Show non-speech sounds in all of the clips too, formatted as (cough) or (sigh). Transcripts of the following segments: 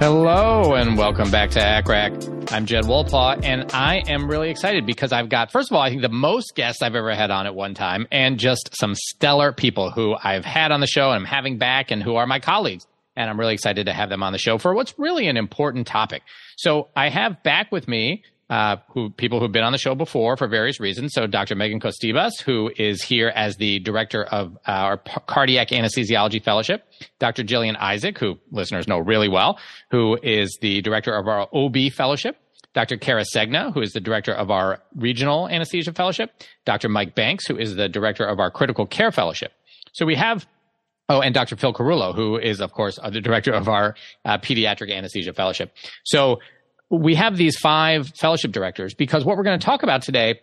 Hello and welcome back to ACCRAC. I'm Jed Wolpaw and I am really excited because I've got, first of all, I think the most guests I've ever had on at one time and just some stellar people who I've had on the show and I'm having back and who are my colleagues. And I'm really excited to have them on the show for what's really an important topic. So I have back with me uh, who people who've been on the show before for various reasons. So Dr. Megan Kostibas, who is here as the director of our cardiac anesthesiology fellowship, Dr. Jillian Isaac, who listeners know really well, who is the director of our OB fellowship. Dr. Kara Segna, who is the director of our regional anesthesia fellowship, Dr. Mike Banks, who is the director of our critical care fellowship. So we have Oh, and Dr. Phil Carullo, who is, of course, uh, the director of our uh, pediatric anesthesia fellowship. So we have these five fellowship directors because what we're going to talk about today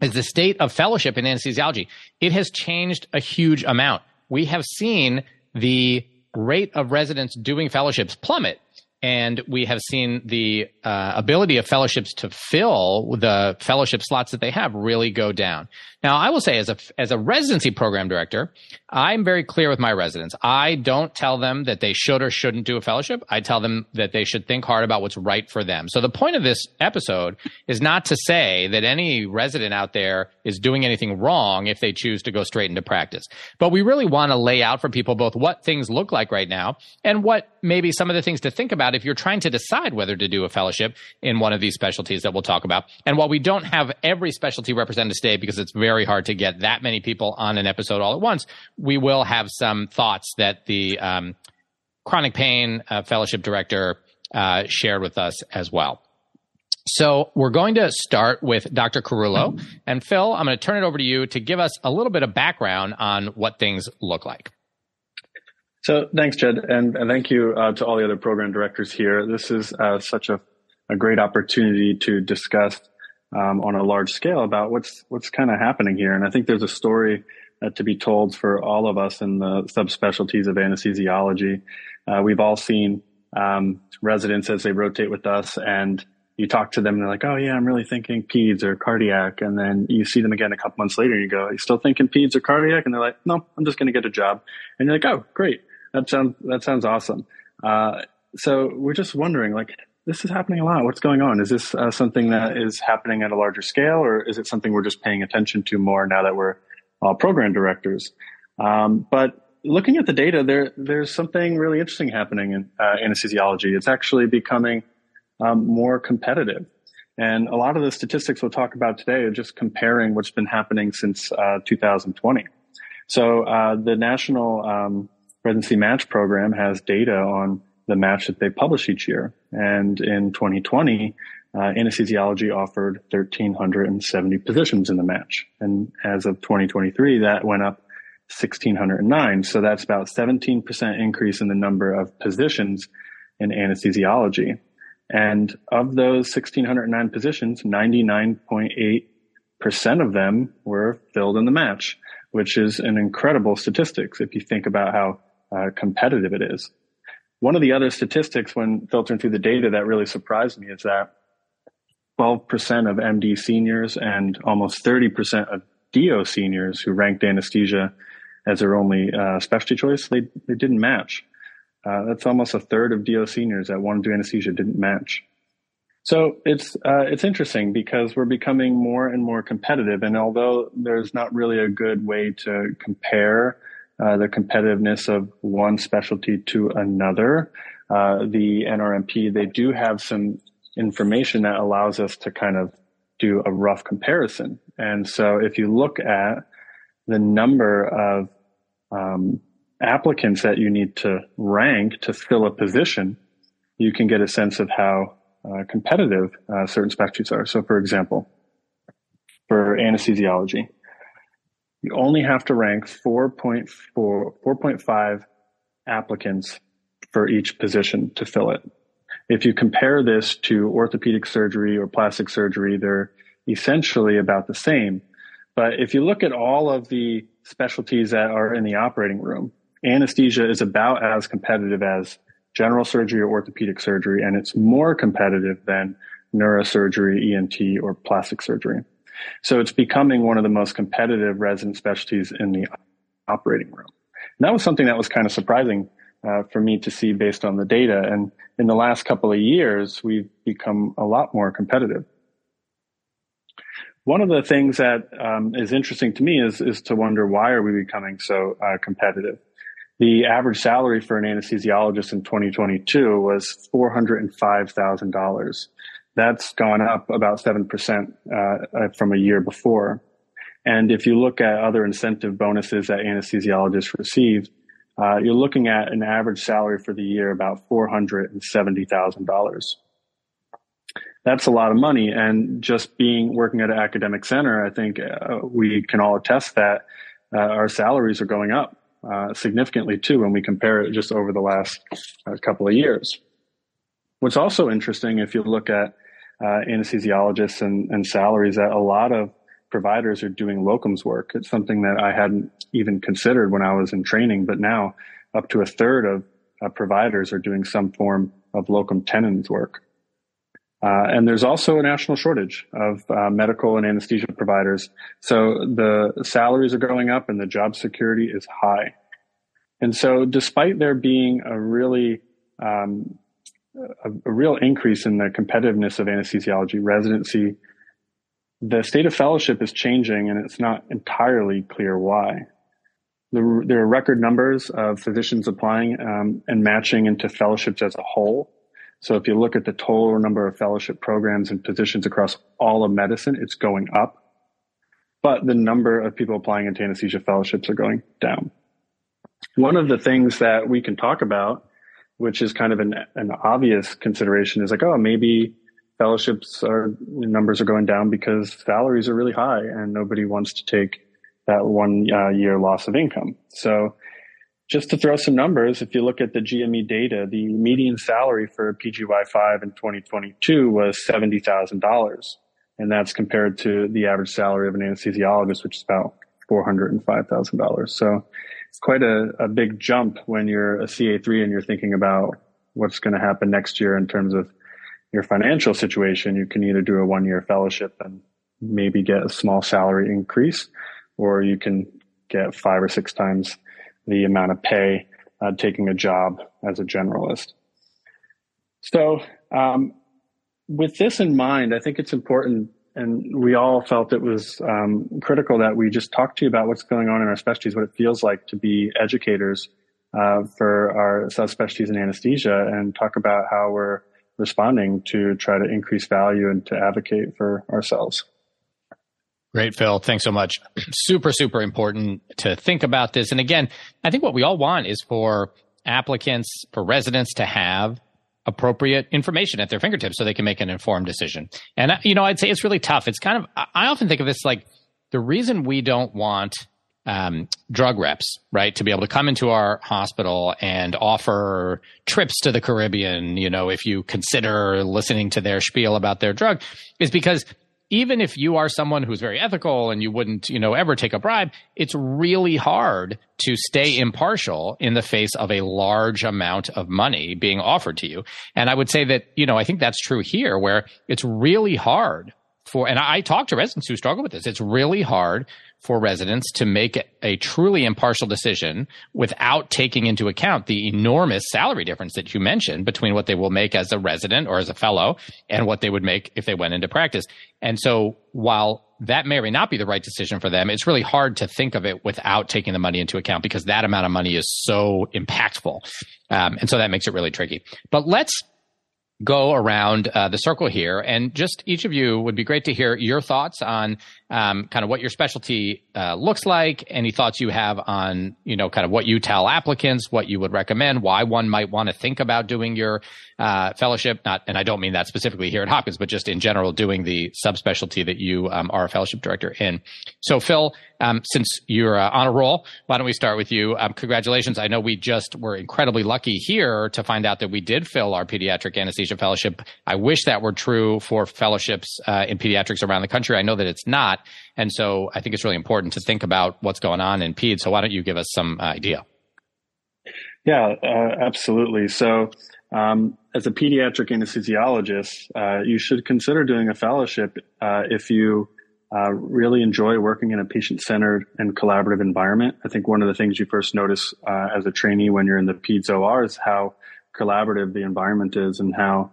is the state of fellowship in anesthesiology. It has changed a huge amount. We have seen the rate of residents doing fellowships plummet and we have seen the uh, ability of fellowships to fill the fellowship slots that they have really go down. Now, I will say, as a as a residency program director, I'm very clear with my residents. I don't tell them that they should or shouldn't do a fellowship. I tell them that they should think hard about what's right for them. So the point of this episode is not to say that any resident out there is doing anything wrong if they choose to go straight into practice. But we really want to lay out for people both what things look like right now and what maybe some of the things to think about if you're trying to decide whether to do a fellowship in one of these specialties that we'll talk about. And while we don't have every specialty represented today because it's very very hard to get that many people on an episode all at once. We will have some thoughts that the um, chronic pain uh, fellowship director uh, shared with us as well. So we're going to start with Dr. Carullo. And Phil, I'm going to turn it over to you to give us a little bit of background on what things look like. So thanks, Jed, and, and thank you uh, to all the other program directors here. This is uh, such a, a great opportunity to discuss um, on a large scale about what's what's kind of happening here. And I think there's a story uh, to be told for all of us in the subspecialties of anesthesiology. Uh, we've all seen um, residents as they rotate with us, and you talk to them, and they're like, "Oh yeah, I'm really thinking peds or cardiac," and then you see them again a couple months later, and you go, "You still thinking peds or cardiac?" And they're like, "No, I'm just going to get a job." And you're like, "Oh, great, that sounds that sounds awesome." Uh, so we're just wondering, like, this is happening a lot. What's going on? Is this uh, something that is happening at a larger scale, or is it something we're just paying attention to more now that we're all program directors? Um, but looking at the data, there there's something really interesting happening in uh, anesthesiology. It's actually becoming um, more competitive, and a lot of the statistics we'll talk about today are just comparing what's been happening since uh, 2020. So uh, the National um, Residency Match Program has data on the match that they publish each year. And in 2020, uh, anesthesiology offered 1,370 positions in the match. And as of 2023, that went up 1,609. So that's about 17% increase in the number of positions in anesthesiology. And of those 1,609 positions, 99.8% of them were filled in the match, which is an incredible statistics if you think about how uh, competitive it is. One of the other statistics when filtering through the data that really surprised me is that 12% of MD seniors and almost 30% of DO seniors who ranked anesthesia as their only uh, specialty choice, they, they didn't match. Uh, that's almost a third of DO seniors that wanted to do anesthesia didn't match. So it's uh, it's interesting because we're becoming more and more competitive, and although there's not really a good way to compare uh, the competitiveness of one specialty to another, uh, the NRMP they do have some information that allows us to kind of do a rough comparison. And so if you look at the number of um, applicants that you need to rank to fill a position, you can get a sense of how uh, competitive uh, certain specialties are. So, for example, for anesthesiology, you only have to rank 4.4, 4.5 applicants for each position to fill it. If you compare this to orthopedic surgery or plastic surgery, they're essentially about the same. But if you look at all of the specialties that are in the operating room, anesthesia is about as competitive as general surgery or orthopedic surgery, and it's more competitive than neurosurgery, ENT, or plastic surgery. So it's becoming one of the most competitive resident specialties in the operating room. And that was something that was kind of surprising uh, for me to see based on the data. And in the last couple of years, we've become a lot more competitive. One of the things that um, is interesting to me is is to wonder why are we becoming so uh, competitive. The average salary for an anesthesiologist in 2022 was $405,000. That's gone up about 7% uh, uh, from a year before. And if you look at other incentive bonuses that anesthesiologists receive, uh, you're looking at an average salary for the year about $470,000. That's a lot of money. And just being working at an academic center, I think uh, we can all attest that uh, our salaries are going up uh, significantly too when we compare it just over the last couple of years. What's also interesting, if you look at uh, anesthesiologists and, and salaries, that a lot of providers are doing locums work. It's something that I hadn't even considered when I was in training, but now up to a third of uh, providers are doing some form of locum tenens work. Uh, and there's also a national shortage of uh, medical and anesthesia providers. So the salaries are going up and the job security is high. And so despite there being a really, um, a, a, real increase in the competitiveness of anesthesiology residency, the state of fellowship is changing and it's not entirely clear why. There, there are record numbers of physicians applying um, and matching into fellowships as a whole so if you look at the total number of fellowship programs and positions across all of medicine, it's going up. But the number of people applying into anesthesia fellowships are going down. One of the things that we can talk about, which is kind of an, an obvious consideration, is like, oh, maybe fellowships are numbers are going down because salaries are really high and nobody wants to take that one uh, year loss of income. So just to throw some numbers, if you look at the GME data, the median salary for PGY5 in 2022 was $70,000. And that's compared to the average salary of an anesthesiologist, which is about $405,000. So it's quite a, a big jump when you're a CA3 and you're thinking about what's going to happen next year in terms of your financial situation. You can either do a one year fellowship and maybe get a small salary increase, or you can get five or six times the amount of pay uh, taking a job as a generalist. So, um, with this in mind, I think it's important, and we all felt it was um, critical that we just talk to you about what's going on in our specialties, what it feels like to be educators uh, for our subspecialties in anesthesia, and talk about how we're responding to try to increase value and to advocate for ourselves. Great, Phil. Thanks so much. Super, super important to think about this. And again, I think what we all want is for applicants, for residents to have appropriate information at their fingertips so they can make an informed decision. And, you know, I'd say it's really tough. It's kind of, I often think of this like the reason we don't want um, drug reps, right, to be able to come into our hospital and offer trips to the Caribbean, you know, if you consider listening to their spiel about their drug, is because even if you are someone who's very ethical and you wouldn't, you know, ever take a bribe, it's really hard to stay impartial in the face of a large amount of money being offered to you. And I would say that, you know, I think that's true here where it's really hard for, and I talk to residents who struggle with this. It's really hard for residents to make a truly impartial decision without taking into account the enormous salary difference that you mentioned between what they will make as a resident or as a fellow and what they would make if they went into practice. And so while that may or may not be the right decision for them, it's really hard to think of it without taking the money into account because that amount of money is so impactful. Um, and so that makes it really tricky. But let's go around uh, the circle here. And just each of you would be great to hear your thoughts on um, kind of what your specialty uh, looks like, any thoughts you have on, you know, kind of what you tell applicants, what you would recommend, why one might want to think about doing your uh, fellowship. Not, and I don't mean that specifically here at Hopkins, but just in general, doing the subspecialty that you um, are a fellowship director in. So, Phil, um, since you're uh, on a roll, why don't we start with you? Um, congratulations! I know we just were incredibly lucky here to find out that we did fill our pediatric anesthesia fellowship. I wish that were true for fellowships uh, in pediatrics around the country. I know that it's not. And so I think it's really important to think about what's going on in PED. So why don't you give us some uh, idea? Yeah, uh, absolutely. So, um, as a pediatric anesthesiologist, uh, you should consider doing a fellowship uh, if you uh, really enjoy working in a patient centered and collaborative environment. I think one of the things you first notice uh, as a trainee when you're in the PEDS OR is how collaborative the environment is and how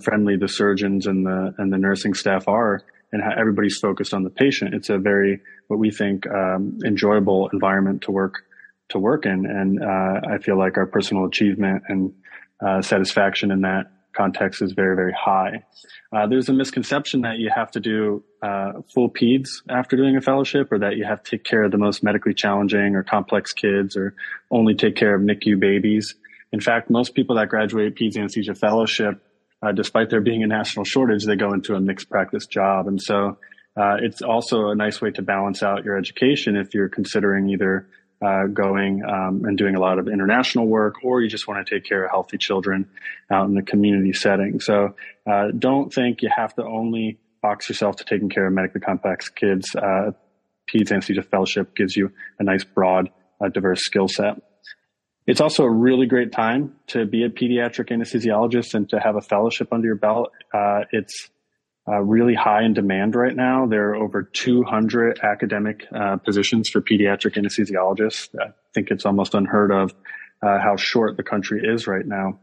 friendly the surgeons and the and the nursing staff are and how everybody's focused on the patient. It's a very, what we think, um, enjoyable environment to work, to work in. And, uh, I feel like our personal achievement and, uh, satisfaction in that context is very, very high. Uh, there's a misconception that you have to do, uh, full peds after doing a fellowship or that you have to take care of the most medically challenging or complex kids or only take care of NICU babies. In fact, most people that graduate peds anesthesia fellowship uh, despite there being a national shortage, they go into a mixed practice job. And so uh, it's also a nice way to balance out your education if you're considering either uh, going um, and doing a lot of international work, or you just want to take care of healthy children out in the community setting. So uh, don't think you have to only box yourself to taking care of medically complex kids. Uh, Peds Anesthesia Fellowship gives you a nice, broad, uh, diverse skill set. It's also a really great time to be a pediatric anesthesiologist and to have a fellowship under your belt. Uh, it's uh, really high in demand right now. There are over 200 academic uh, positions for pediatric anesthesiologists. I think it's almost unheard of uh, how short the country is right now.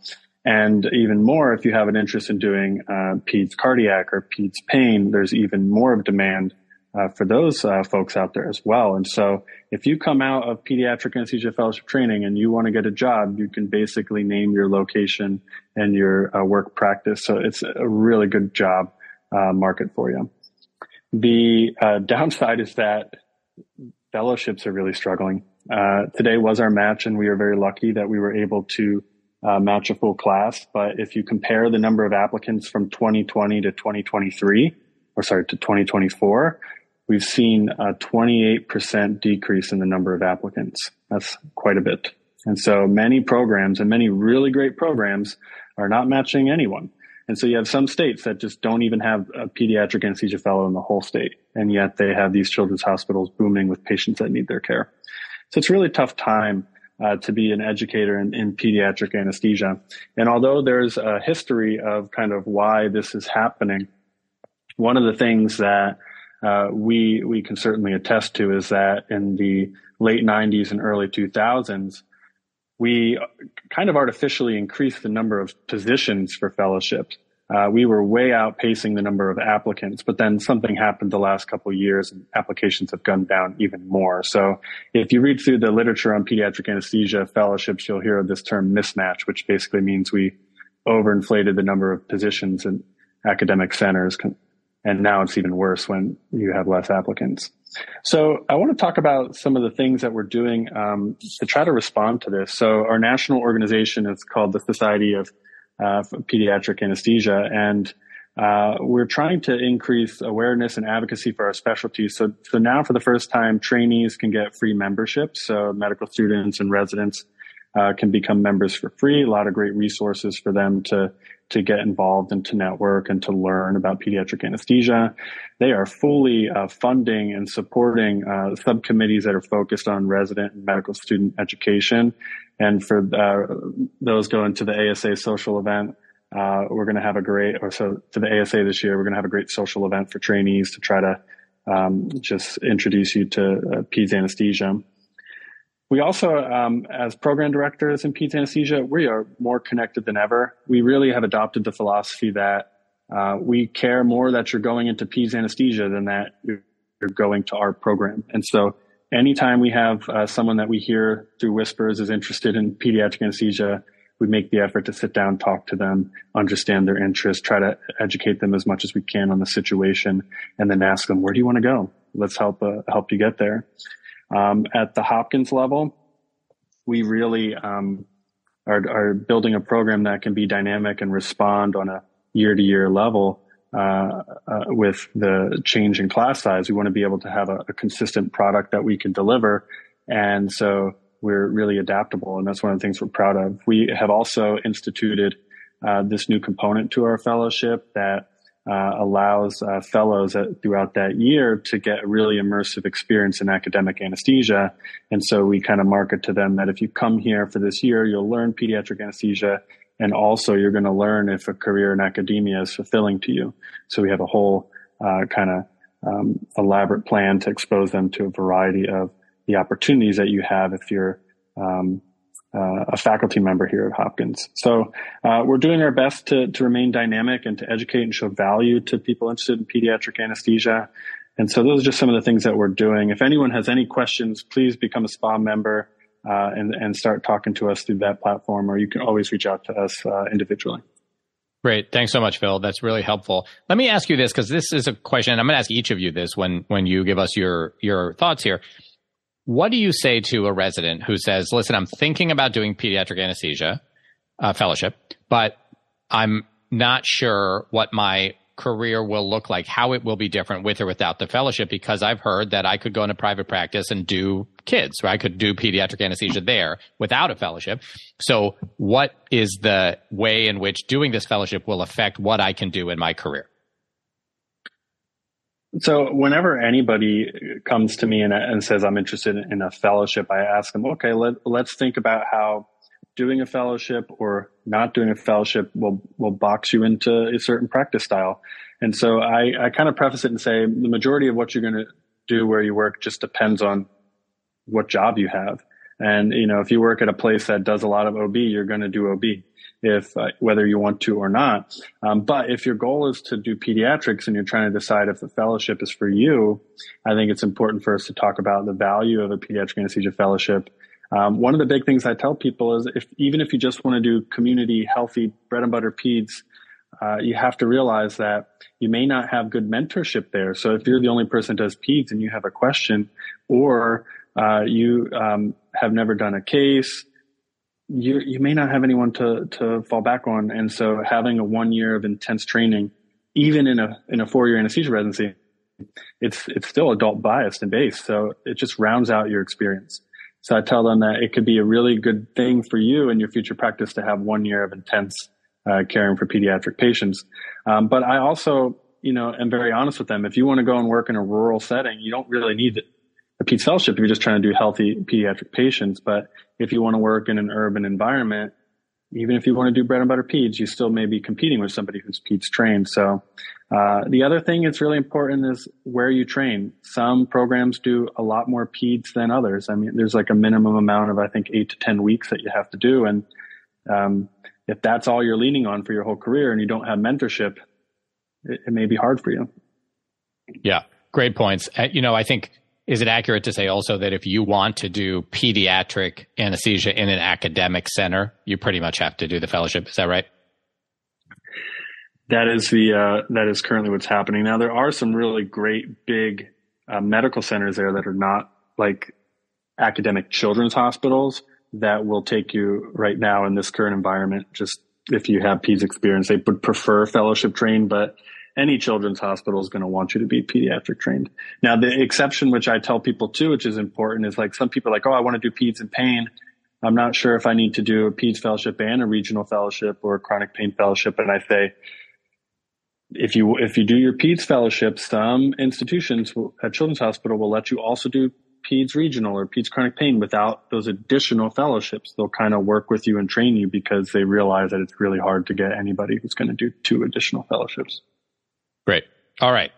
And even more, if you have an interest in doing uh, peds cardiac or peds pain, there's even more of demand uh, for those uh, folks out there as well. And so if you come out of pediatric anesthesia fellowship training and you want to get a job, you can basically name your location and your uh, work practice. So it's a really good job uh, market for you. The uh, (laughs) downside is that fellowships are really struggling. Uh, today was our match and we are very lucky that we were able to match a full class. But if you compare the number of applicants from 2020 to 2023, or sorry, to 2024, we've seen a 28% decrease in the number of applicants. That's quite a bit. And so many programs and many really great programs are not matching anyone. And so you have some states that just don't even have a pediatric anesthesia fellow in the whole state. And yet they have these children's hospitals booming with patients that need their care. So it's really tough time uh, to be an educator in, in pediatric anesthesia. And although there's a history of kind of why this is happening, one of the things that uh, we we can certainly attest to is that in the late 90s and early 2000s, we kind of artificially increased the number of positions for fellowships. Uh, we were way outpacing the number of applicants, but then something happened the last couple years and applications have gone down even more. So if you read through the literature on pediatric anesthesia fellowships, you'll hear of this term mismatch, which basically means we overinflated the number of positions in academic centers and now it's even worse when you have less applicants. So I want to talk about some of the things that we're doing um, to try to respond to this. So our national organization is called the Society of uh, Pediatric Anesthesia, and uh, we're trying to increase awareness and advocacy for our specialties. So, so now for the first time, trainees can get free membership. So medical students and residents uh, can become members for free. A lot of great resources for them to to get involved and to network and to learn about pediatric anesthesia. They are fully uh, funding and supporting uh, subcommittees that are focused on resident and medical student education. And for uh, those going to the ASA social event, uh, we're going to have a great, or so to the ASA this year, we're going to have a great social event for trainees to try to um, just introduce you to uh, peds anesthesia. We also, um, as program directors in peds anesthesia, we are more connected than ever. We really have adopted the philosophy that uh, we care more that you're going into peds anesthesia than that you're going to our program. And so anytime we have uh, someone that we hear through whispers is interested in pediatric anesthesia, we make the effort to sit down, talk to them, understand their interests, try to educate them as much as we can on the situation, and then ask them, where do you want to go? Let's help, uh, help you get there. Um, at the Hopkins level, we really um, are, are, building a program that can be dynamic and respond on a year to year level uh, uh, with the change in class size. We want to be able to have a, a consistent product that we can deliver. And so we're really adaptable. And that's one of the things we're proud of. We have also instituted uh, this new component to our fellowship that uh, allows uh, fellows at, throughout that year to get a really immersive experience in academic anesthesia. And so we kind of market to them that if you come here for this year, you'll learn pediatric anesthesia and also you're going to learn if a career in academia is fulfilling to you. So we have a whole uh, kind of um, elaborate plan to expose them to a variety of the opportunities that you have if you're um, uh, a faculty member here at Hopkins. So uh, we're doing our best to, to remain dynamic and to educate and show value to people interested in pediatric anesthesia. And so those are just some of the things that we're doing. If anyone has any questions, please become a SPA member uh, and, and start talking to us through that platform, or you can always reach out to us uh, individually. Great. Thanks so much, Phil. That's really helpful. Let me ask you this because this is a question. I'm going to ask each of you this when when you give us your your thoughts here. What do you say to a resident who says, listen, I'm thinking about doing pediatric anesthesia uh, fellowship, but I'm not sure what my career will look like, how it will be different with or without the fellowship, because I've heard that I could go into private practice and do kids, or I could do pediatric anesthesia there without a fellowship. So what is the way in which doing this fellowship will affect what I can do in my career? So whenever anybody comes to me and, and says I'm interested in a fellowship, I ask them, okay, let, let's think about how doing a fellowship or not doing a fellowship will will box you into a certain practice style. And so I, I kind of preface it and say the majority of what you're going to do where you work just depends on what job you have. And you know, if you work at a place that does a lot of OB, you're going to do OB if uh, whether you want to or not. Um, but if your goal is to do pediatrics and you're trying to decide if the fellowship is for you, I think it's important for us to talk about the value of a pediatric anesthesia fellowship. Um, one of the big things I tell people is if even if you just want to do community healthy bread and butter peds, uh, you have to realize that you may not have good mentorship there. So if you're the only person that does peds and you have a question, or uh, you um, have never done a case, you you may not have anyone to to fall back on, and so having a one year of intense training, even in a in a four year anesthesia residency, it's it's still adult biased and based, so it just rounds out your experience. So I tell them that it could be a really good thing for you in your future practice to have one year of intense uh, caring for pediatric patients. Um, but I also, you know, am very honest with them. If you want to go and work in a rural setting, you don't really need a peds fellowship if you're just trying to do healthy pediatric patients. But if you want to work in an urban environment, even if you want to do bread and butter peds, you still may be competing with somebody who's peds trained. So uh, the other thing that's really important is where you train. Some programs do a lot more peds than others. I mean, there's like a minimum amount of I think eight to ten weeks that you have to do, and um, if that's all you're leaning on for your whole career and you don't have mentorship, it, it may be hard for you. Yeah, great points. Uh, you know, I think is it accurate to say also that if you want to do pediatric anesthesia in an academic center, you pretty much have to do the fellowship? Is that right? That is the uh, that is currently what's happening now. There are some really great big uh, medical centers there that are not like academic children's hospitals that will take you right now in this current environment just if you have PEDS experience. They would prefer fellowship trained, but any children's hospital is going to want you to be pediatric trained. Now, the exception, which I tell people too, which is important, is like some people are like, oh, I want to do PEDS and pain. I'm not sure if I need to do a PEDS fellowship and a regional fellowship or a chronic pain fellowship. And I say, if you if you do your PEDS fellowship, some institutions at Children's Hospital will let you also do PEDS regional or PEDS chronic pain without those additional fellowships. They'll kind of work with you and train you because they realize that it's really hard to get anybody who's going to do two additional fellowships. Great. All right.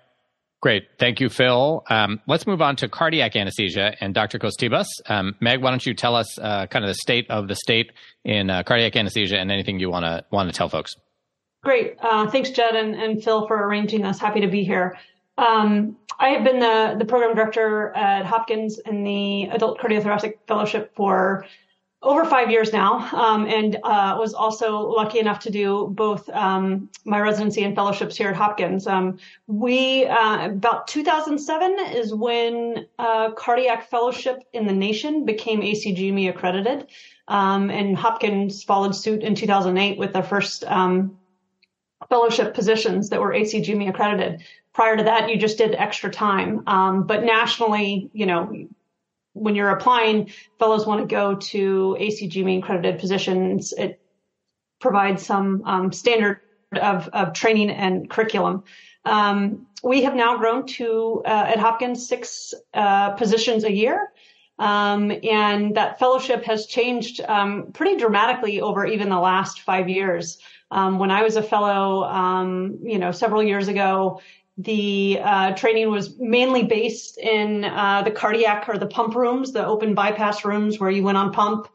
Great. Thank you, Phil. Um, let's move on to cardiac anesthesia and Dr. Kostibas. Um, Meg, why don't you tell us uh, kind of the state of the state in uh, cardiac anesthesia and anything you want to want to tell folks? Great. Uh, thanks, Jed and, and, Phil, for arranging this. Happy to be here. Um, I have been the, the program director at Hopkins in the Adult Cardiothoracic Fellowship for over five years now, um, and uh, was also lucky enough to do both um, my residency and fellowships here at Hopkins. Um, we uh, about 2007 is when uh, cardiac fellowship in the nation became ACGME accredited, um, and Hopkins followed suit in 2008 with their first um, fellowship positions that were ACGME accredited. Prior to that, you just did extra time. Um, but nationally, you know, when you're applying, fellows want to go to ACG ACGME accredited positions. It provides some um, standard of, of training and curriculum. Um, we have now grown to uh, at Hopkins six uh, positions a year. Um, and that fellowship has changed um, pretty dramatically over even the last five years. Um, when I was a fellow, um, you know, several years ago, the uh, training was mainly based in uh, the cardiac or the pump rooms, the open bypass rooms where you went on pump.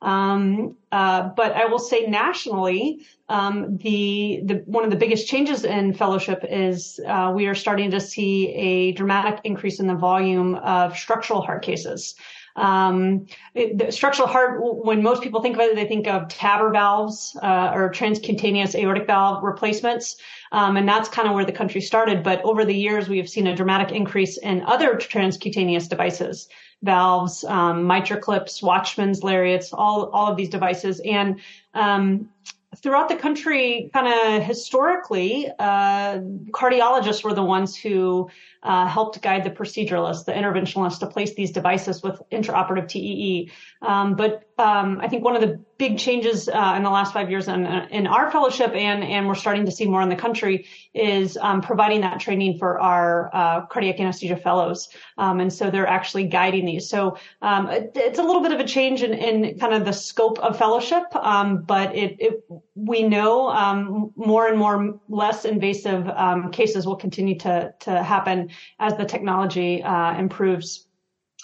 Um, uh, but I will say nationally, um, the, the one of the biggest changes in fellowship is uh, we are starting to see a dramatic increase in the volume of structural heart cases. Um, it, the structural heart, when most people think about it, they think of TAVR valves uh, or transcutaneous aortic valve replacements. Um, and that's kind of where the country started. But over the years, we have seen a dramatic increase in other transcutaneous devices, valves, um, MitraClips, Watchman's lariats, all, all of these devices. And um, throughout the country, kind of historically, uh, cardiologists were the ones who uh, helped guide the proceduralists, the interventionalists to place these devices with intraoperative TEE. Um, but um, I think one of the big changes uh, in the last five years in, in, our fellowship, and and we're starting to see more in the country, is um, providing that training for our uh, cardiac anesthesia fellows. Um, and so they're actually guiding these. So um, it, it's a little bit of a change in, in kind of the scope of fellowship, um, but it, it, we know more and more less invasive cases will continue to to happen as the technology uh, improves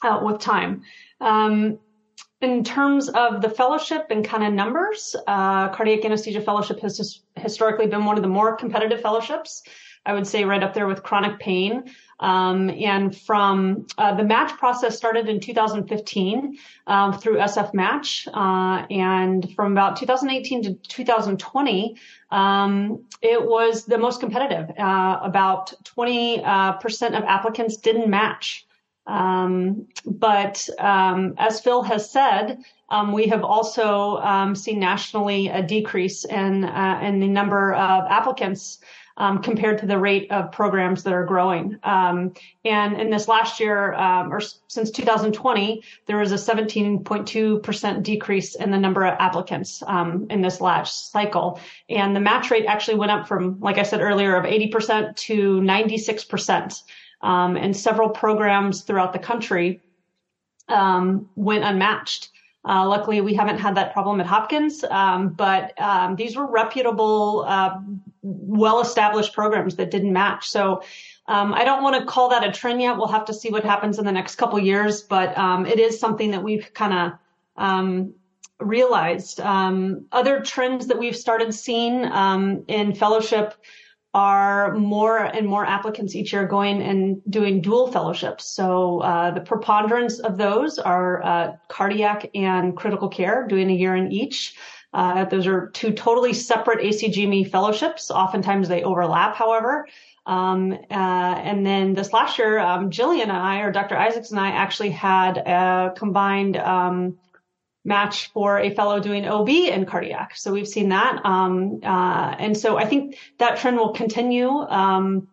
uh, with time. Um, in terms of the fellowship and kind of numbers, uh, cardiac anesthesia fellowship has historically been one of the more competitive fellowships. I would say right up there with chronic pain. Um, and from uh, the match process started in 2015 um, through SF Match, uh, and from about 2018 to 2020, um, it was the most competitive. Uh, about 20 uh, percent of applicants didn't match. Um, but um, as Phil has said, um, we have also um, seen nationally a decrease in uh, in the number of applicants um, compared to the rate of programs that are growing. Um, and in this last year, um, or since 2020, there was a 17.2% decrease in the number of applicants um, in this last cycle. And the match rate actually went up from, like I said earlier, of 80% to 96%. Um, and several programs throughout the country um, went unmatched. Uh, luckily, we haven't had that problem at Hopkins, um, but um, these were reputable, uh, well-established programs that didn't match. So um, I don't want to call that a trend yet. We'll have to see what happens in the next couple years, but um, it is something that we've kind of um, realized. Um, other trends that we've started seeing in fellowship are more and more applicants each year going and doing dual fellowships. So uh, the preponderance of those are uh, cardiac and critical care, doing a year in each. Uh, those are two totally separate ACGME fellowships. Oftentimes they overlap, however. Um, uh, and then this last year, um, Jillian and I, or Dr. Isaacs and I, actually had a combined um, match for a fellow doing OB and cardiac. So we've seen that. Um, uh, and so I think that trend will continue. Um,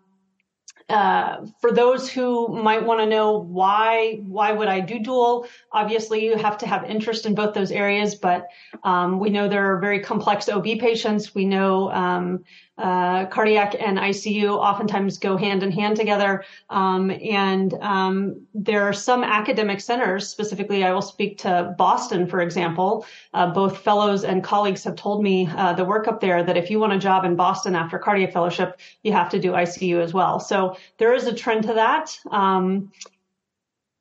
uh, for those who might want to know why why would I do dual, obviously you have to have interest in both those areas. But um, we know there are very complex OB patients. We know um, uh, cardiac and ICU oftentimes go hand in hand together. Um, and um, there are some academic centers, specifically, I will speak to Boston, for example. Uh, both fellows and colleagues have told me uh, the work up there that if you want a job in Boston after cardiac fellowship, you have to do ICU as well. So there is a trend to that. Um,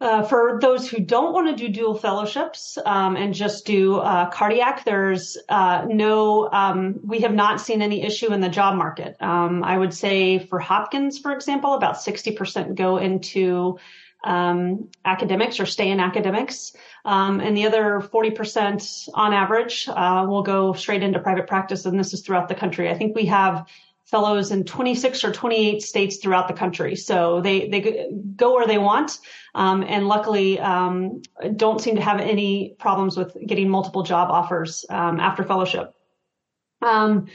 uh, for those who don't want to do dual fellowships um, and just do uh, cardiac, there's uh, no, um, we have not seen any issue in the job market. Um, I would say for Hopkins, for example, about 60% go into um, academics or stay in academics. Um, and the other 40% on average uh, will go straight into private practice. And this is throughout the country. I think we have fellows in 26 or 28 states throughout the country. So they, they go where they want. Um, and luckily, um, don't seem to have any problems with getting multiple job offers, um, after fellowship. Um,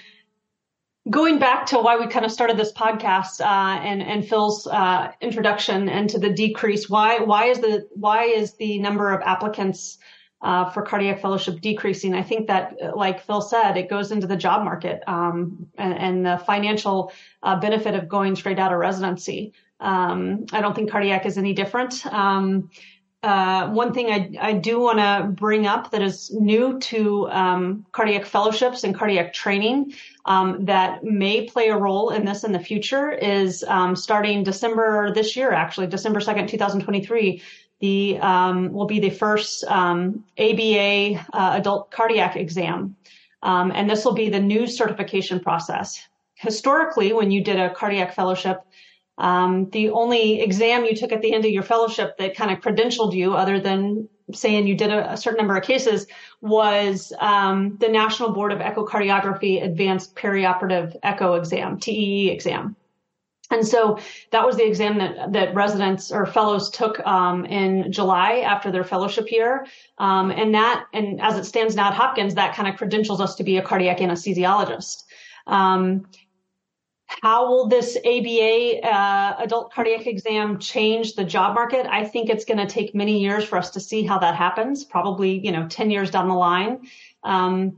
going back to why we kind of started this podcast, uh, and, and Phil's, uh, introduction and to the decrease, why, why is the, why is the number of applicants uh, for cardiac fellowship decreasing. I think that, like Phil said, it goes into the job market um, and, and, the financial uh, benefit of going straight out of residency. Um, I don't think cardiac is any different. Um, uh, one thing I, I do want to bring up that is new to um, cardiac fellowships and cardiac training um, that may play a role in this in the future is um, starting December this year, actually December second, two thousand twenty-three the um, will be the first um, ABA uh, adult cardiac exam, um, and this will be the new certification process. Historically, when you did a cardiac fellowship, um, the only exam you took at the end of your fellowship that kind of credentialed you, other than saying you did a, a certain number of cases, was um, the National Board of Echocardiography Advanced Perioperative Echo Exam (TEE) exam. And so that was the exam that, that residents or fellows took um, in July after their fellowship year. Um, and that, and as it stands now at Hopkins, that kind of credentials us to be a cardiac anesthesiologist. Um, how will this ABA uh, adult cardiac exam change the job market? I think it's going to take many years for us to see how that happens. Probably, you know, ten years down the line. Um,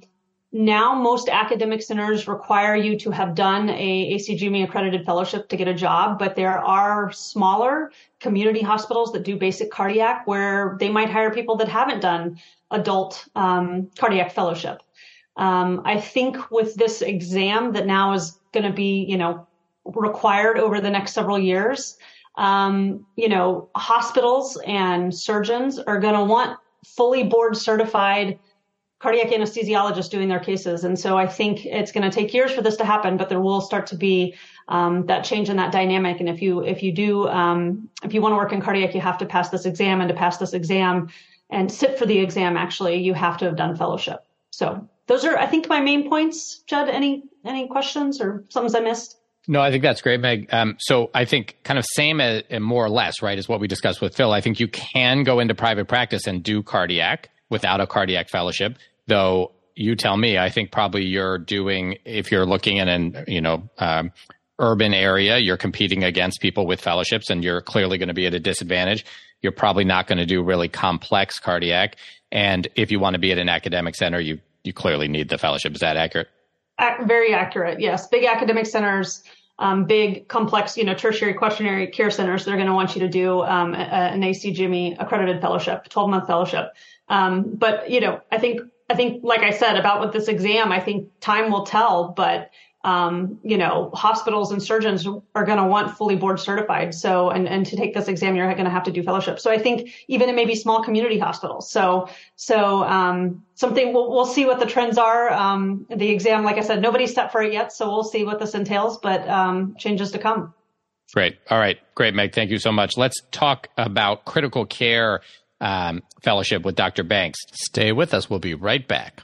now most academic centers require you to have done a ACGME accredited fellowship to get a job, but there are smaller community hospitals that do basic cardiac where they might hire people that haven't done adult um, cardiac fellowship. Um, I think with this exam that now is going to be, you know, required over the next several years, um, you know, hospitals and surgeons are going to want fully board certified cardiac anesthesiologists doing their cases. And so I think it's going to take years for this to happen, but there will start to be um, that change in that dynamic. And if you if you do um, if you want to work in cardiac, you have to pass this exam, and to pass this exam and sit for the exam, actually, you have to have done fellowship. So those are, I think, my main points. Jed, any any questions or something I missed? No, I think that's great, Meg. Um, so I think kind of same as, and more or less, right, is what we discussed with Phil. I think you can go into private practice and do cardiac without a cardiac fellowship, though you tell me, I think probably you're doing, if you're looking in an, you know, um, urban area, you're competing against people with fellowships and you're clearly going to be at a disadvantage. You're probably not going to do really complex cardiac. And if you want to be at an academic center, you, you clearly need the fellowship. Is that accurate? Very accurate. Yes. Big academic centers, um, big complex, you know, tertiary quaternary care centers, they're going to want you to do um, a, an ACGME accredited fellowship, 12 month fellowship. Um, but you know, I think I think, like I said about with this exam, I think time will tell. But um, you know, hospitals and surgeons are going to want fully board certified. So, and, and to take this exam, you're going to have to do fellowship. So I think even it may be small community hospitals. So, so, um, something we'll, we'll see what the trends are. Um, the exam, like I said, nobody's set for it yet. So we'll see what this entails, but, um, changes to come. Great. All right. Great, Meg. Thank you so much. Let's talk about critical care um, fellowship with Dr. Banks. Stay with us. We'll be right back.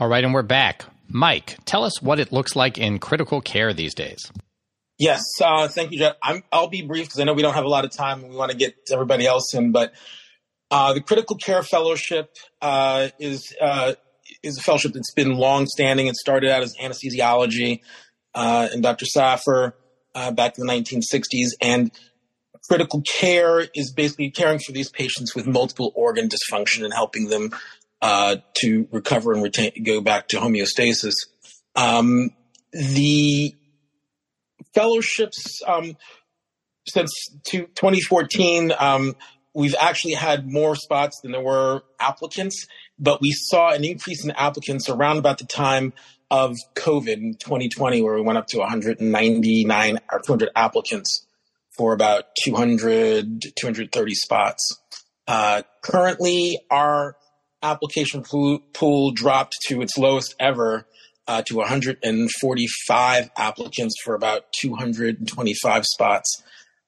All right, and we're back. Mike, tell us what it looks like in critical care these days. Yes, uh, thank you, Jed. i will be brief because I know we don't have a lot of time and we want to get everybody else in. But uh, the Critical Care Fellowship uh, is uh, is a fellowship that's been long standing. It started out as anesthesiology uh, and Dr. Safar uh, back in the 1960s. And critical care is basically caring for these patients with multiple organ dysfunction and helping them uh, to recover and retain, go back to homeostasis. Um, the fellowships um, since 2014, um, we've actually had more spots than there were applicants, but we saw an increase in applicants around about the time of COVID in 2020, where we went up to 199 or 200 applicants for about 200, 230 spots. Uh, currently, our application pool, dropped to its lowest ever uh, to 145 applicants for about 225 spots.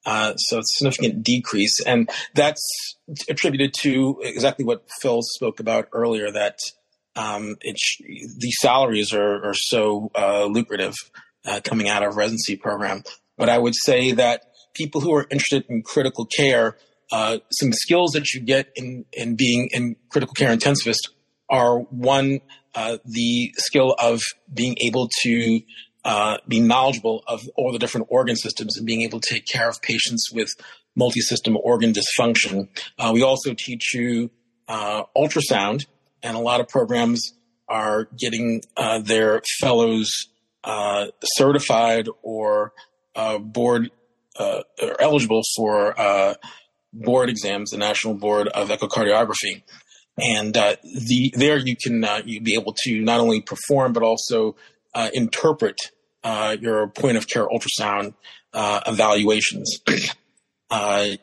Uh, so it's a significant decrease. And that's attributed to exactly what Phil spoke about earlier that um, the salaries are, are so uh, lucrative uh, coming out of residency program. But I would say that people who are interested in critical care uh, some skills that you get in, in being in critical care intensivist are one, uh, the skill of being able to uh, be knowledgeable of all the different organ systems and being able to take care of patients with multi-system organ dysfunction. Uh, we also teach you uh, ultrasound, and a lot of programs are getting their fellows certified or board or eligible for board exams, the National Board of Echocardiography. And uh, the there you can uh, you be able to not only perform but also uh, interpret uh, your point of care ultrasound uh, evaluations. (clears throat) Uh,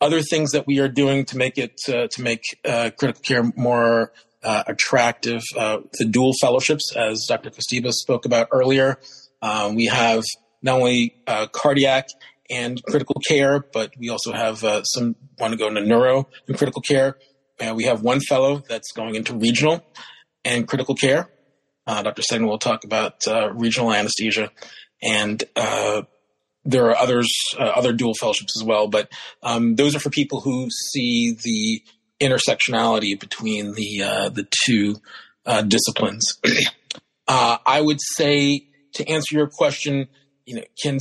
other things that we are doing to make it to make critical care more attractive, the dual fellowships, as Dr. Kostibas spoke about earlier. we have not only cardiac and critical care, but we also have uh, some want to go into neuro and critical care. Uh, we have one fellow that's going into regional and critical care. Uh, Dr. Segna will talk about uh, regional anesthesia, and uh, there are others, uh, other dual fellowships as well. But um, those are for people who see the intersectionality between the the two disciplines. (clears throat) I would say to answer your question, you know, can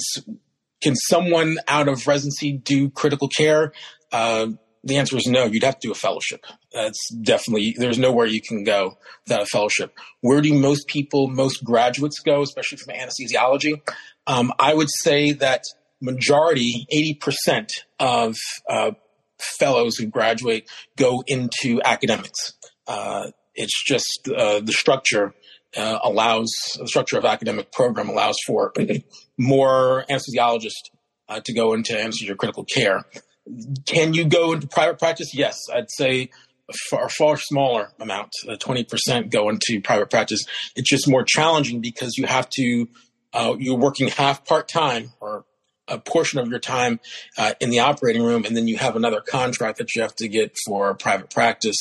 can someone out of residency do critical care? Uh, the answer is no. You'd have to do a fellowship. That's definitely, there's nowhere you can go without a fellowship. Where do most people, most graduates go, especially from anesthesiology? Um, I would say that majority, 80% of uh, fellows who graduate go into academics. Uh, it's just uh, the structure uh, allows the structure of academic program allows for more anesthesiologists uh, to go into anesthesia critical care. Can you go into private practice? Yes, I'd say a far, far smaller amount, uh, twenty percent go into private practice. It's just more challenging because you have to uh, you're working half part time or a portion of your time uh, in the operating room, and then you have another contract that you have to get for private practice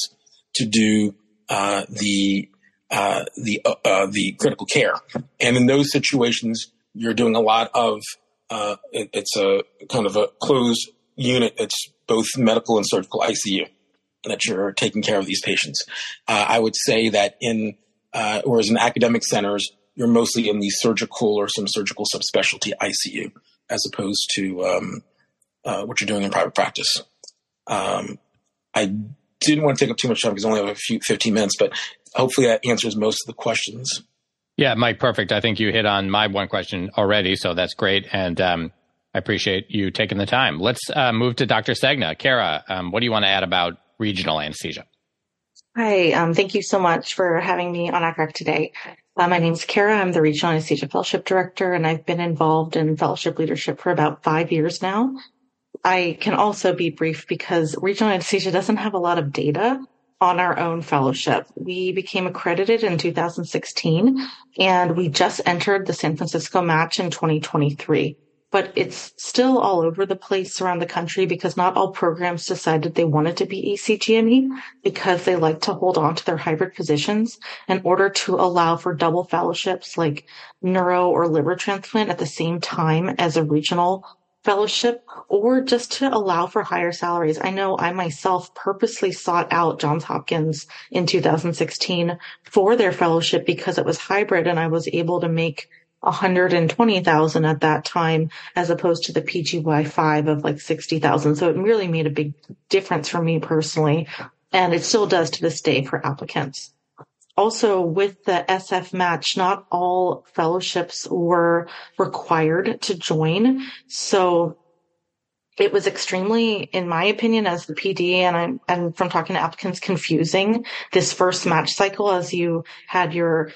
to do uh, the uh, the uh, the critical care. And in those situations, you're doing a lot of uh, it, it's a kind of a closed unit. It's both medical and surgical ICU that you're taking care of these patients. Uh, I would say that in whereas in academic centers, you're mostly in the surgical or some surgical subspecialty ICU as opposed to um, what you're doing in private practice. Um, I didn't want to take up too much time because I only have a few 15 minutes, but hopefully that answers most of the questions. Yeah, Mike, perfect. I think you hit on my one question already, so that's great. And um, I appreciate you taking the time. Let's uh, move to Dr. Segna. Kara, um, what do you want to add about regional anesthesia? Hi, um, thank you so much for having me on ACCRAC today. Uh, my name is Kara. I'm the Regional Anesthesia Fellowship Director, and I've been involved in fellowship leadership for about five years now. I can also be brief because regional anesthesia doesn't have a lot of data on our own fellowship. We became accredited in 2016 and we just entered the San Francisco match in 2023 but it's still all over the place around the country because not all programs decided they wanted to be ACGME because they like to hold on to their hybrid positions in order to allow for double fellowships like neuro or liver transplant at the same time as a regional fellowship or just to allow for higher salaries. I know I myself purposely sought out Johns Hopkins in 2016 for their fellowship because it was hybrid and I was able to make 120,000 at that time as opposed to the PGY5 of like 60,000. So it really made a big difference for me personally. And it still does to this day for applicants. Also with the SF match, not all fellowships were required to join. So it was extremely, in my opinion, as the PD and I'm, and from talking to applicants, confusing this first match cycle as you had your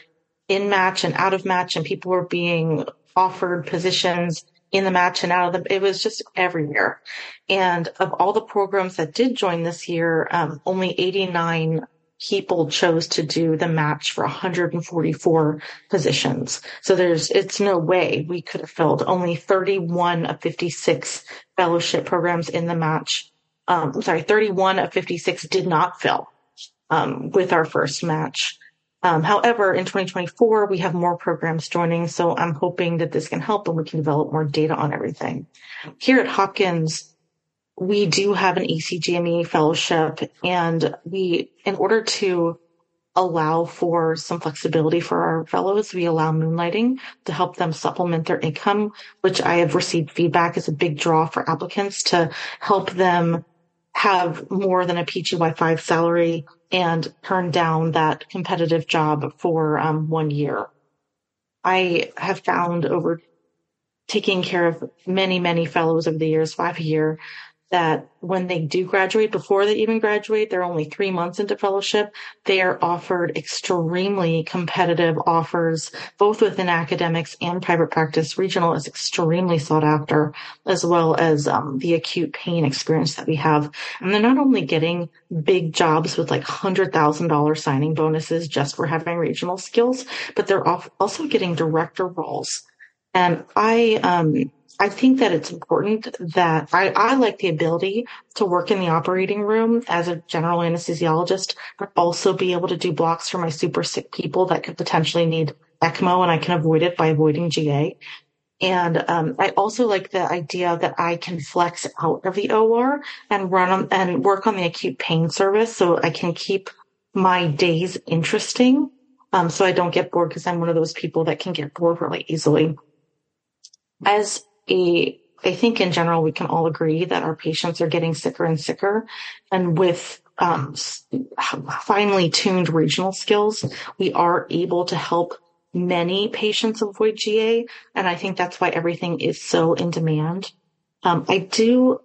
in match and out of match and people were being offered positions in the match and out of the, it was just everywhere. And of all the programs that did join this year, um, only 89 people chose to do the match for 144 positions. So there's, it's no way we could have filled only 31 of 56 fellowship programs in the match. Um, I'm sorry, 31 of 56 did not fill, um, with our first match. Um, however, in 2024, we have more programs joining, so I'm hoping that this can help and we can develop more data on everything. Here at Hopkins, we do have an ACGME fellowship, and we, in order to allow for some flexibility for our fellows, we allow moonlighting to help them supplement their income, which I have received feedback is a big draw for applicants to help them have more than a PGY5 salary and turn down that competitive job for um, one year. I have found over taking care of many, many fellows over the years, five a year, that when they do graduate, before they even graduate, they're only three months into fellowship. They are offered extremely competitive offers, both within academics and private practice. Regional is extremely sought after, as well as um, the acute pain experience that we have. And they're not only getting big jobs with like $100,000 signing bonuses just for having regional skills, but they're also getting director roles. And I, um, I think that it's important that I, I like the ability to work in the operating room as a general anesthesiologist, but also be able to do blocks for my super sick people that could potentially need ECMO and I can avoid it by avoiding GA. And um, I also like the idea that I can flex out of the OR and run on, and work on the acute pain service so I can keep my days interesting. Um, so I don't get bored because I'm one of those people that can get bored really easily. As a, I think in general, we can all agree that our patients are getting sicker and sicker. And with um, finely tuned regional skills, we are able to help many patients avoid GA. And I think that's why everything is so in demand. Um, I do,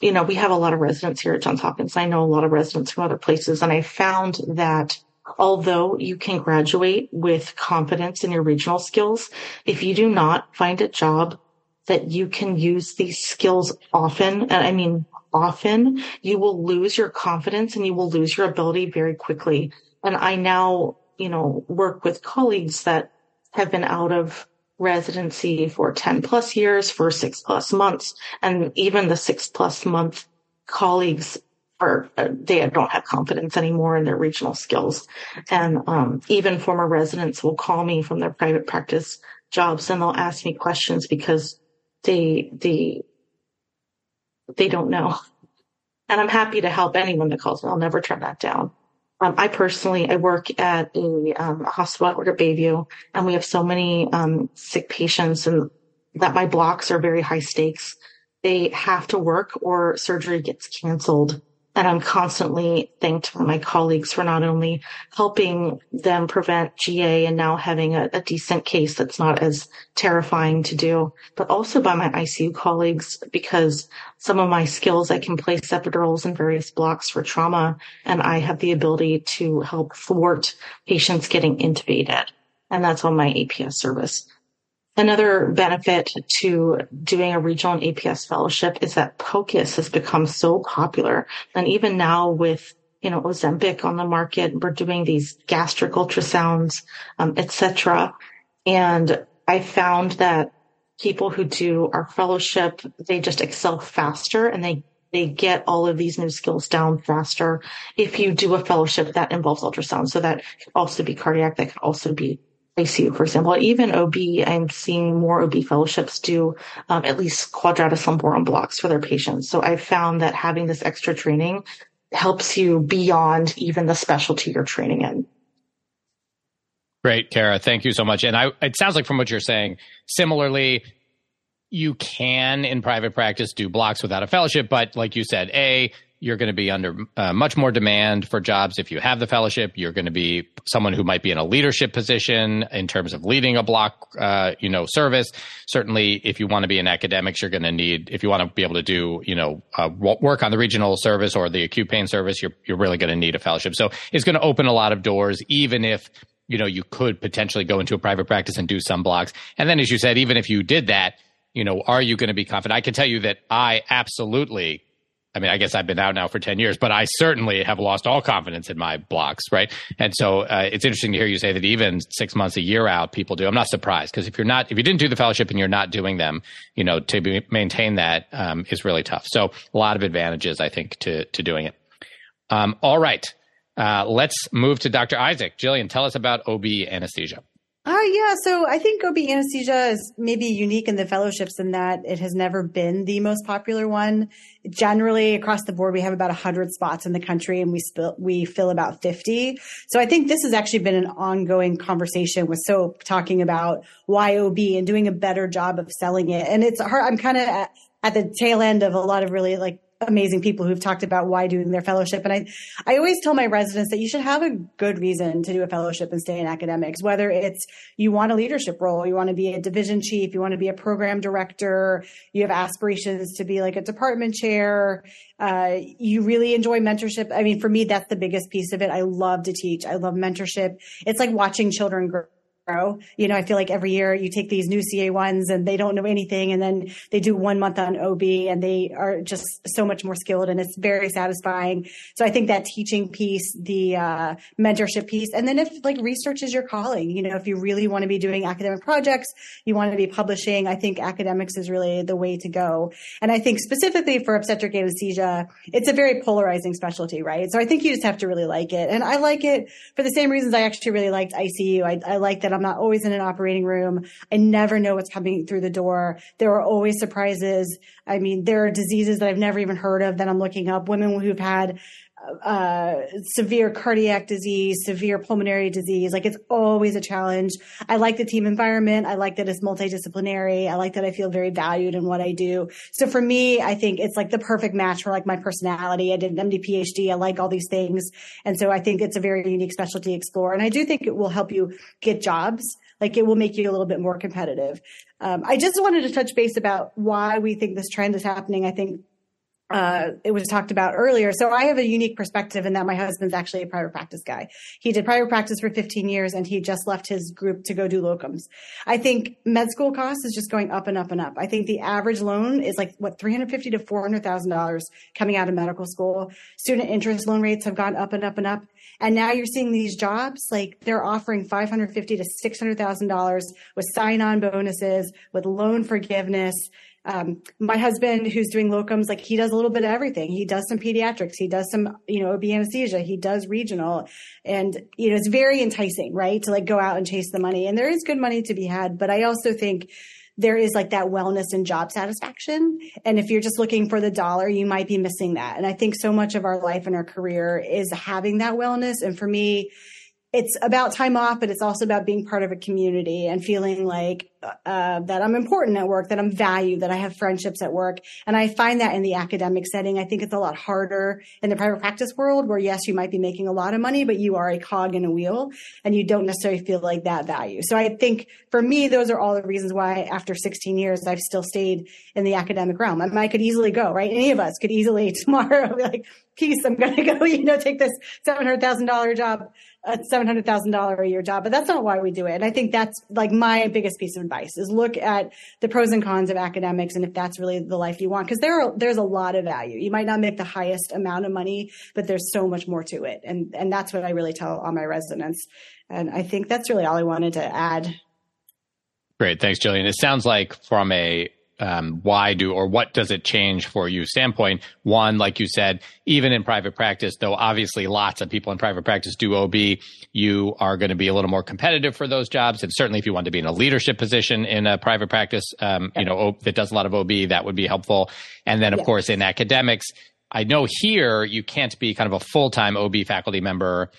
you know, we have a lot of residents here at Johns Hopkins. I know a lot of residents from other places, and I found that although you can graduate with confidence in your regional skills, if you do not find a job that you can use these skills often, and I mean often, you will lose your confidence and you will lose your ability very quickly. And I now, you know, work with colleagues that have been out of residency for 10 plus years, for six plus months, and even the six plus month colleagues are they don't have confidence anymore in their regional skills. And um, even former residents will call me from their private practice jobs and they'll ask me questions because they they they don't know. And I'm happy to help anyone that calls me. I'll never turn that down. Um, I personally, I work at a, um, hospital. At Bayview, and we have so many um, sick patients, and that my blocks are very high stakes. They have to work, or surgery gets canceled And I'm constantly thanked for my colleagues for not only helping them prevent GA and now having a, a, decent case that's not as terrifying to do, but also by my ICU colleagues because some of my skills, I can place epidurals in various blocks for trauma and I have the ability to help thwart patients getting intubated. And that's on my APS service. Another benefit to doing a regional APS fellowship is that POCUS has become so popular. And even now with, you know, Ozempic on the market, we're doing these gastric ultrasounds, um, etc. And I found that people who do our fellowship, they just excel faster and they they get all of these new skills down faster if you do a fellowship that involves ultrasound. So that could also be cardiac, that could also be ICU, for example, even OB, I'm seeing more OB fellowships do um, at least quadratus lumborum blocks for their patients. So I've found that having this extra training helps you beyond even the specialty you're training in. Great, Kara. Thank you so much. And I, it sounds like from what you're saying, similarly, you can in private practice do blocks without a fellowship, but like you said, A, you're going to be under uh, much more demand for jobs if you have the fellowship. You're going to be someone who might be in a leadership position in terms of leading a block, uh, you know, service. Certainly, if you want to be in academics, you're going to need, if you want to be able to do, you know, uh, work on the regional service or the acute pain service, you're, you're really going to need a fellowship. So it's going to open a lot of doors, even if, you know, you could potentially go into a private practice and do some blocks. And then, as you said, even if you did that, you know, are you going to be confident? I can tell you that I absolutely I mean, I guess I've been out now for 10 years, but I certainly have lost all confidence in my blocks, right? And so uh, it's interesting to hear you say that even six months, a year out, people do. I'm not surprised because if you're not, if you didn't do the fellowship and you're not doing them, you know, to be, maintain that um, is really tough. So a lot of advantages, I think, to, to doing it. Um, all right. Uh, let's move to Dr. Isaac. Jillian, tell us about OB anesthesia. Uh, yeah, so I think OB anesthesia is maybe unique in the fellowships in that it has never been the most popular one. Generally, across the board, we have about 100 spots in the country and we, we fill about 50. So I think this has actually been an ongoing conversation with SOAP talking about why OB and doing a better job of selling it. And it's hard, I'm kind of at, at the tail end of a lot of really like amazing people who've talked about why doing their fellowship. And I, I always tell my residents that you should have a good reason to do a fellowship and stay in academics, whether it's you want a leadership role, you want to be a division chief, you want to be a program director, you have aspirations to be like a department chair, uh, you really enjoy mentorship. I mean, for me, that's the biggest piece of it. I love to teach. I love mentorship. It's like watching children grow. You know, I feel like every year you take these new CA ones and they don't know anything and then they do one month on OB and they are just so much more skilled and it's very satisfying. So I think that teaching piece, the uh, mentorship piece, and then if like research is your calling, you know, if you really want to be doing academic projects, you want to be publishing, I think academics is really the way to go. And I think specifically for obstetric anesthesia, it's a very polarizing specialty, right? So I think you just have to really like it. And I like it for the same reasons I actually really liked ICU. I, I like that I'm not always in an operating room. I never know what's coming through the door. There are always surprises. I mean, there are diseases that I've never even heard of that I'm looking up. Women who've had uh, severe cardiac disease, severe pulmonary disease. Like it's always a challenge. I like the team environment. I like that it's multidisciplinary. I like that I feel very valued in what I do. So for me, I think it's like the perfect match for like my personality. I did an MD PhD. I like all these things. And so I think it's a very unique specialty explore. And I do think it will help you get jobs. Like it will make you a little bit more competitive. Um, I just wanted to touch base about why we think this trend is happening. I think uh, it was talked about earlier. So I have a unique perspective in that my husband's actually a private practice guy. He did private practice for 15 years and he just left his group to go do locums. I think med school costs is just going up and up and up. I think the average loan is like what 350 to 400,000 dollars coming out of medical school. Student interest loan rates have gone up and up and up. And now you're seeing these jobs like they're offering 550 to 600,000 dollars with sign-on bonuses, with loan forgiveness um, my husband who's doing locums, like he does a little bit of everything. He does some pediatrics. He does some, you know, OB anesthesia. He does regional and, you know, it's very enticing, right? To like go out and chase the money and there is good money to be had. But I also think there is like that wellness and job satisfaction. And if you're just looking for the dollar, you might be missing that. And I think so much of our life and our career is having that wellness. And for me, it's about time off, but it's also about being part of a community and feeling like uh, that I'm important at work, that I'm valued, that I have friendships at work. And I find that in the academic setting, I think it's a lot harder in the private practice world where yes, you might be making a lot of money, but you are a cog in a wheel and you don't necessarily feel like that value. So I think for me, those are all the reasons why after 16 years, I've still stayed in the academic realm. I, mean, I could easily go, right? Any of us could easily (laughs) tomorrow be like, peace, I'm going (laughs) to go, you know, take this $700,000 job uh, a $700,000 a year job, but that's not why we do it. And I think that's like my biggest piece of advice is look at the pros and cons of academics and if that's really the life you want. Cause there are, there's a lot of value. You might not make the highest amount of money, but there's so much more to it. And, and that's what I really tell all my residents. And I think that's really all I wanted to add. Great. Thanks, Jillian. It sounds like from a um, why do or what does it change for you standpoint? One like you said even in private practice though obviously lots of people in private practice do ob you are going to be a little more competitive for those jobs. And certainly if you want to be in a leadership position in a private practice um, you know that does a lot of ob that would be helpful. And then of course in academics I know here you can't be kind of a full time OB faculty member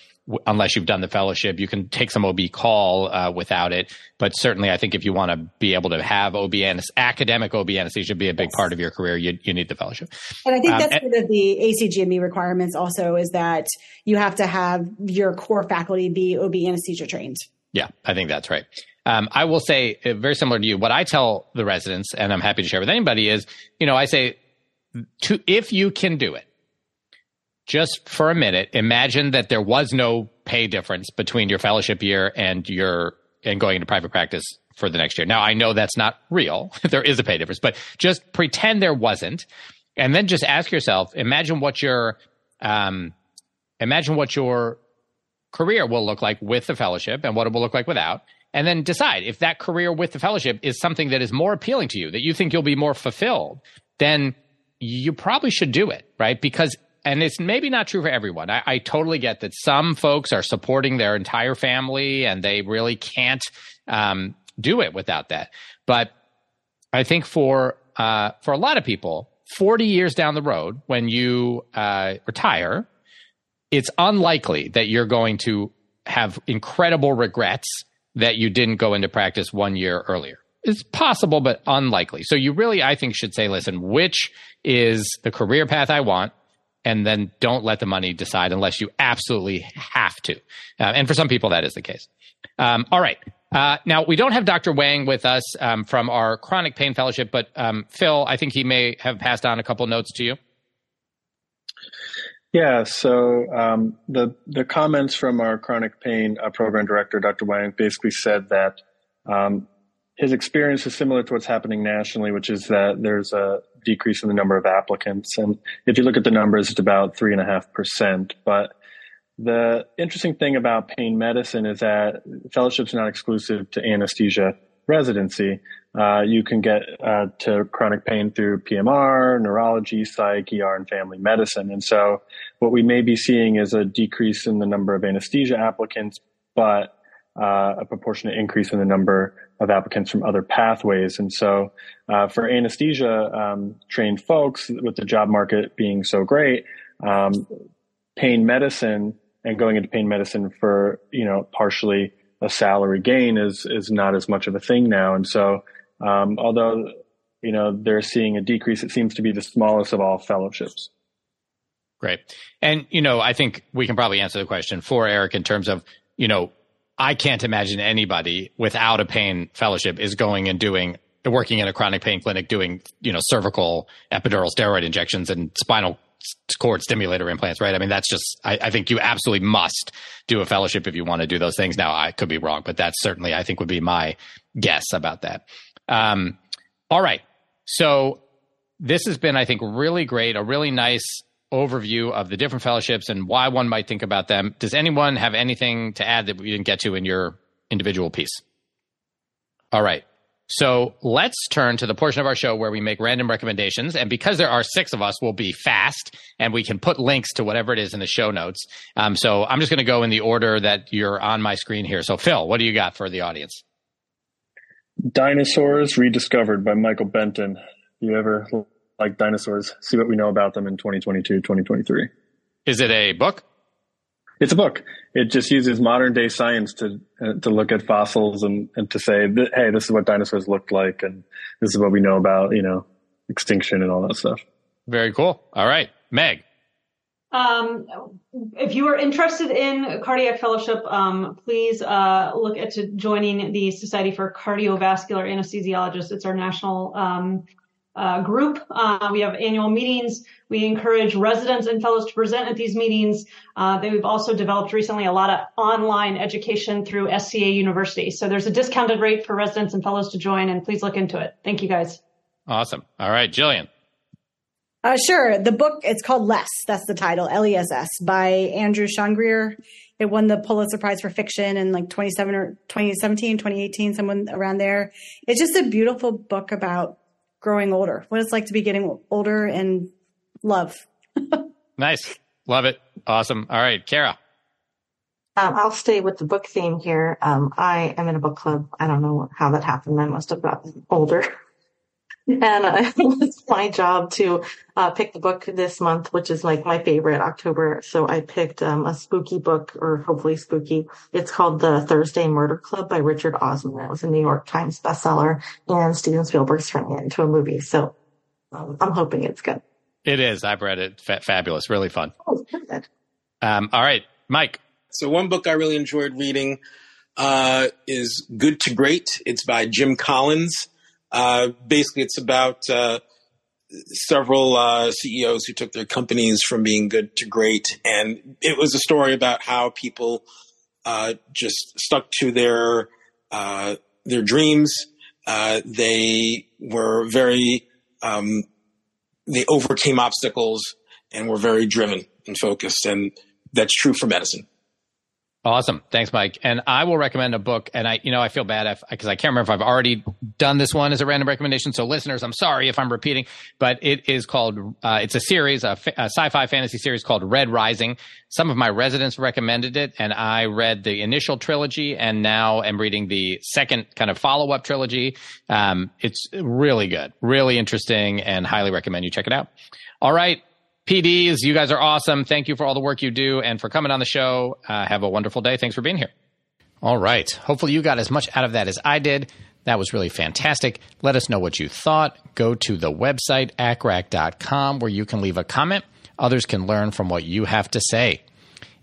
unless you've done the fellowship. You can take some OB call uh, without it, but certainly I think if you want to be able to have OB and academic OB anesthesia be a big yes. part of your career, you, you need the fellowship. And I think um, that's and, one of the ACGME requirements also is that you have to have your core faculty be OB anesthesia trained. Yeah, I think that's right. Um, I will say uh, very similar to you. What I tell the residents, and I'm happy to share with anybody, is you know I say to if you can do it just for a minute, imagine that there was no pay difference between your fellowship year and your and going into private practice for the next year. Now, I know that's not real. (laughs) there is a pay difference, but just pretend there wasn't, and then just ask yourself: imagine what your um, imagine what your career will look like with the fellowship and what it will look like without. And then decide if that career with the fellowship is something that is more appealing to you, that you think you'll be more fulfilled, then you probably should do it, right? Because and it's maybe not true for everyone. I, I, totally get that some folks are supporting their entire family and they really can't um, do it without that. But I think for uh, for a lot of people, forty years down the road, when you uh, retire, it's unlikely that you're going to have incredible regrets that you didn't go into practice one year earlier. It's possible, but unlikely. So you really, I think, should say, listen, which is the career path I want? And then don't let the money decide unless you absolutely have to. Uh, and for some people, that is the case. Um, all right. Uh, now, we don't have Dr. Wang with us um, from our chronic pain fellowship, but um, Phil, I think he may have passed on a couple notes to you. Yeah, so um, the the comments from our chronic pain uh, program director, Dr. Wang, basically said that um, his experience is similar to what's happening nationally, which is that there's a decrease in the number of applicants. And if you look at the numbers, it's about three and a half percent. But the interesting thing about pain medicine is that fellowship's are not exclusive to anesthesia residency. Uh, you can get uh, to chronic pain through PMR, neurology, psych, ER, and family medicine. And so what we may be seeing is a decrease in the number of anesthesia applicants, but uh, a proportionate increase in the number of applicants from other pathways. And so, uh, for anesthesia um, trained folks, with the job market being so great, um, pain medicine and going into pain medicine for you know partially a salary gain is is not as much of a thing now. And so, um, although you know they're seeing a decrease, it seems to be the smallest of all fellowships. Great. And, you know, I think we can probably answer the question for Eric in terms of, you know, I can't imagine anybody without a pain fellowship is going and doing working in a chronic pain clinic doing you know cervical epidural steroid injections and spinal cord stimulator implants right? I mean that's just I, I, think you absolutely must do a fellowship if you want to do those things. Now i could be wrong but that's certainly i think would be my guess about that. Um, all right. So this has been i think really great a really nice overview of the different fellowships and why one might think about them. Does anyone have anything to add that we didn't get to in your individual piece? All right. So let's turn to the portion of our show where we make random recommendations. And because there are six of us, we'll be fast and we can put links to whatever it is in the show notes. Um, so I'm just going to go in the order that you're on my screen here. So, Phil, what do you got for the audience? Dinosaurs Rediscovered by Michael Benton. You ever like dinosaurs, see what we know about them in 2022, 2023. Is it a book? It's a book. It just uses modern day science to uh, to look at fossils and, and to say, hey, this is what dinosaurs looked like, and this is what we know about you know extinction and all that stuff. Very cool. All right, Meg. Um, if you are interested in cardiac fellowship, um, please uh, look at joining the Society for Cardiovascular Anesthesiologists. It's our national um, uh, group. Uh, we have annual meetings. We encourage residents and fellows to present at these meetings. Uh, we've also developed recently a lot of online education through SCA University. So there's a discounted rate for residents and fellows to join, and please look into it. Thank you, guys. Awesome. All right, Jillian. Uh, sure. The book, it's called Less. That's the title, L E S S, by Andrew Sean Greer. It won the Pulitzer Prize for Fiction in like 27 or 2017, 2018, someone around there. It's just a beautiful book about growing older, what it's like to be getting older and love. (laughs) nice. Love it. Awesome. All right, Kara. Um, I'll stay with the book theme here. Um, I am in a book club. I don't know how that happened. I must have gotten older. (laughs) and uh, (laughs) it's my job to uh, pick the book this month, which is like my favorite October. So I picked um, a spooky book, or hopefully spooky. It's called The Thursday Murder Club by Richard Osman. It was a New York Times bestseller, and Steven Spielberg's turning it into a movie. So um, I'm hoping it's good. It is. I've read it. F- fabulous. Really fun. Oh, good. Um, all right, Mike. So one book I really enjoyed reading uh, is Good to Great. It's by Jim Collins. Uh, basically, it's about uh, several uh, CEOs who took their companies from being good to great, and it was a story about how people uh, just stuck to their uh, their dreams. they were very um, they overcame obstacles and were very driven and focused, and that's true for medicine. Awesome. Thanks, Mike. And I will recommend a book. And I, you know, I feel bad because I can't remember if I've already done this one as a random recommendation. So listeners, I'm sorry if I'm repeating, but it is called, uh, it's a series, a, a sci-fi fantasy series called Red Rising. Some of my residents recommended it and I read the initial trilogy and now am reading the second kind of follow-up trilogy. Um, it's really good, really interesting and highly recommend you check it out. All right. PDs, you guys are awesome. Thank you for all the work you do and for coming on the show. Uh, have a wonderful day. Thanks for being here. All right. Hopefully, you got as much out of that as I did. That was really fantastic. Let us know what you thought. Go to the website, accrac.com, where you can leave a comment. Others can learn from what you have to say.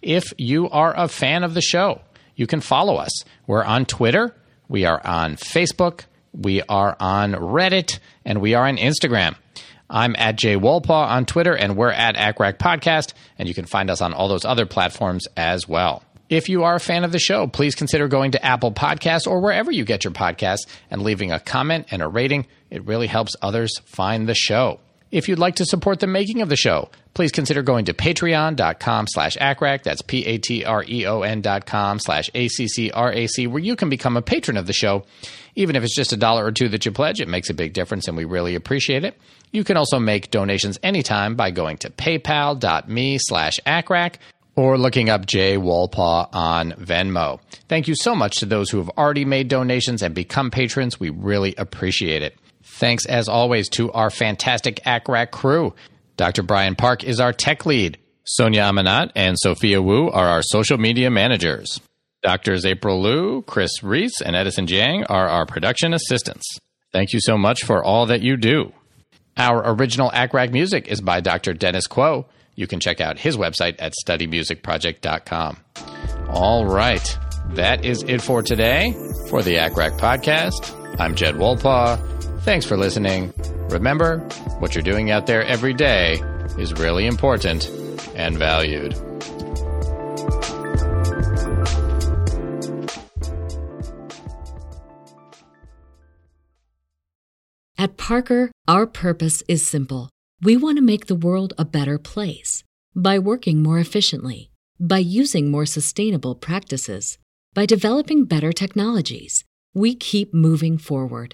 If you are a fan of the show, you can follow us. We're on Twitter, we are on Facebook, we are on Reddit, and we are on Instagram. I'm at Jay Wolpaw on Twitter, and we're at ACCRAC Podcast, and you can find us on all those other platforms as well. If you are a fan of the show, please consider going to Apple Podcasts or wherever you get your podcasts and leaving a comment and a rating. It really helps others find the show. If you'd like to support the making of the show, please consider going to patreon.com slash ACCRAC. That's P-A-T-R-E-O-N dot com slash A-C-C-R-A-C, where you can become a patron of the show. Even if it's just a dollar or two that you pledge, it makes a big difference and we really appreciate it. You can also make donations anytime by going to paypal.me slash ACCRAC or looking up Jay Wolpaw on Venmo. Thank you so much to those who have already made donations and become patrons. We really appreciate it. Thanks as always to our fantastic ACCRAC crew. Dr. Brian Park is our tech lead. Sonia Amanat and Sophia Wu are our social media managers. Doctors April Liu, Chris Reese, and Edison Jiang are our production assistants. Thank you so much for all that you do. Our original ACCRAC music is by Dr. Dennis Quo. You can check out his website at studymusicproject.com. All right. That is it for today for the ACCRAC podcast. I'm Jed Wolpaw. Thanks for listening. Remember, what you're doing out there every day is really important and valued. At Parker, our purpose is simple. We want to make the world a better place by working more efficiently, by using more sustainable practices, by developing better technologies. We keep moving forward